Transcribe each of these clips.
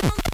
Can you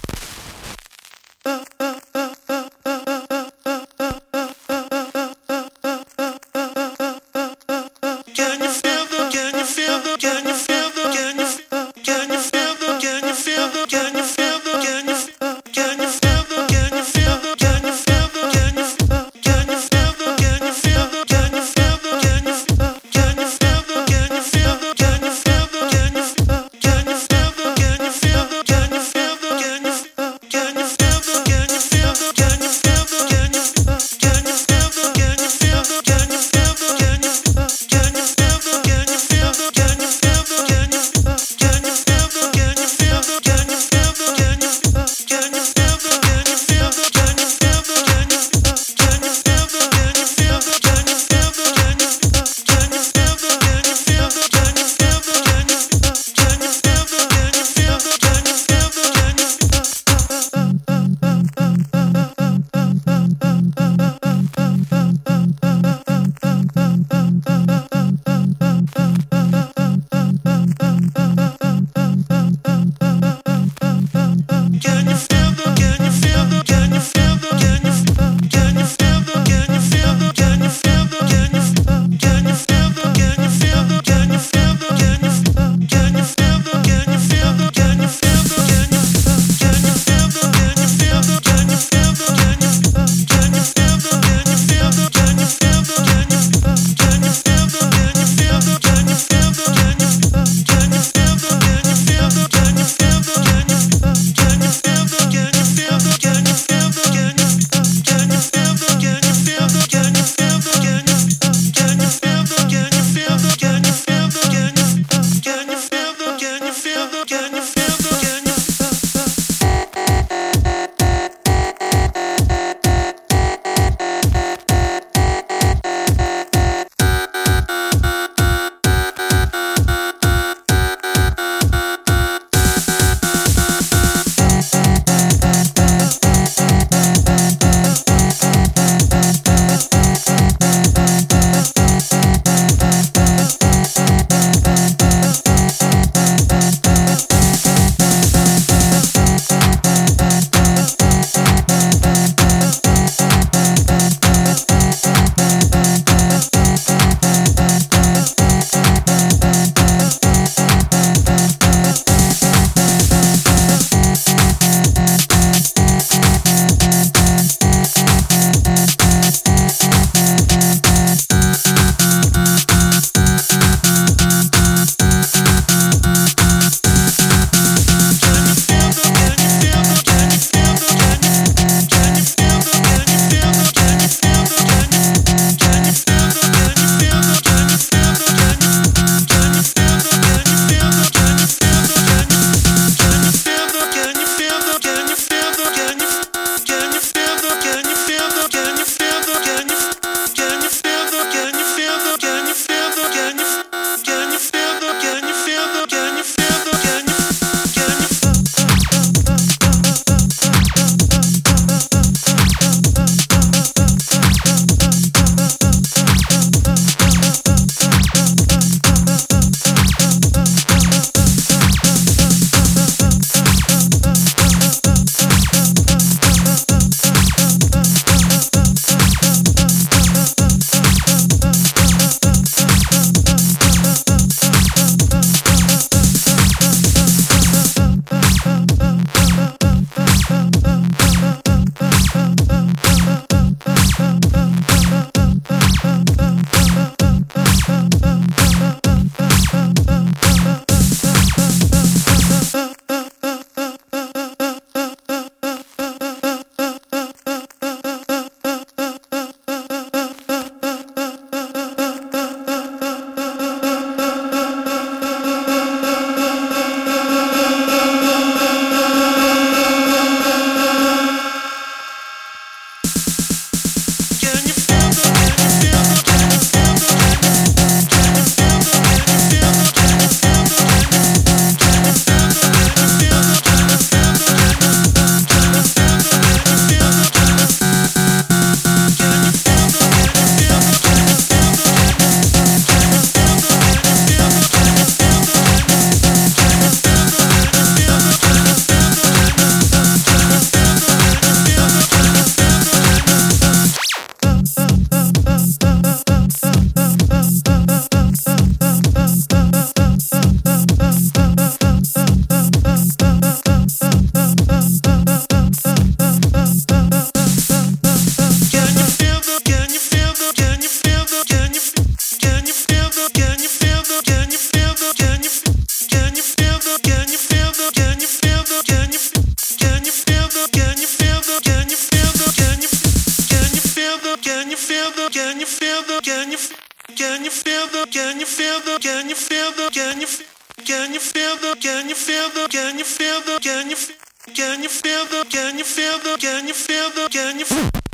feel the can you feel the can you feel the can you can you feel the can you feel the can you feel the can you can you feel the can you feel the can you feel the can you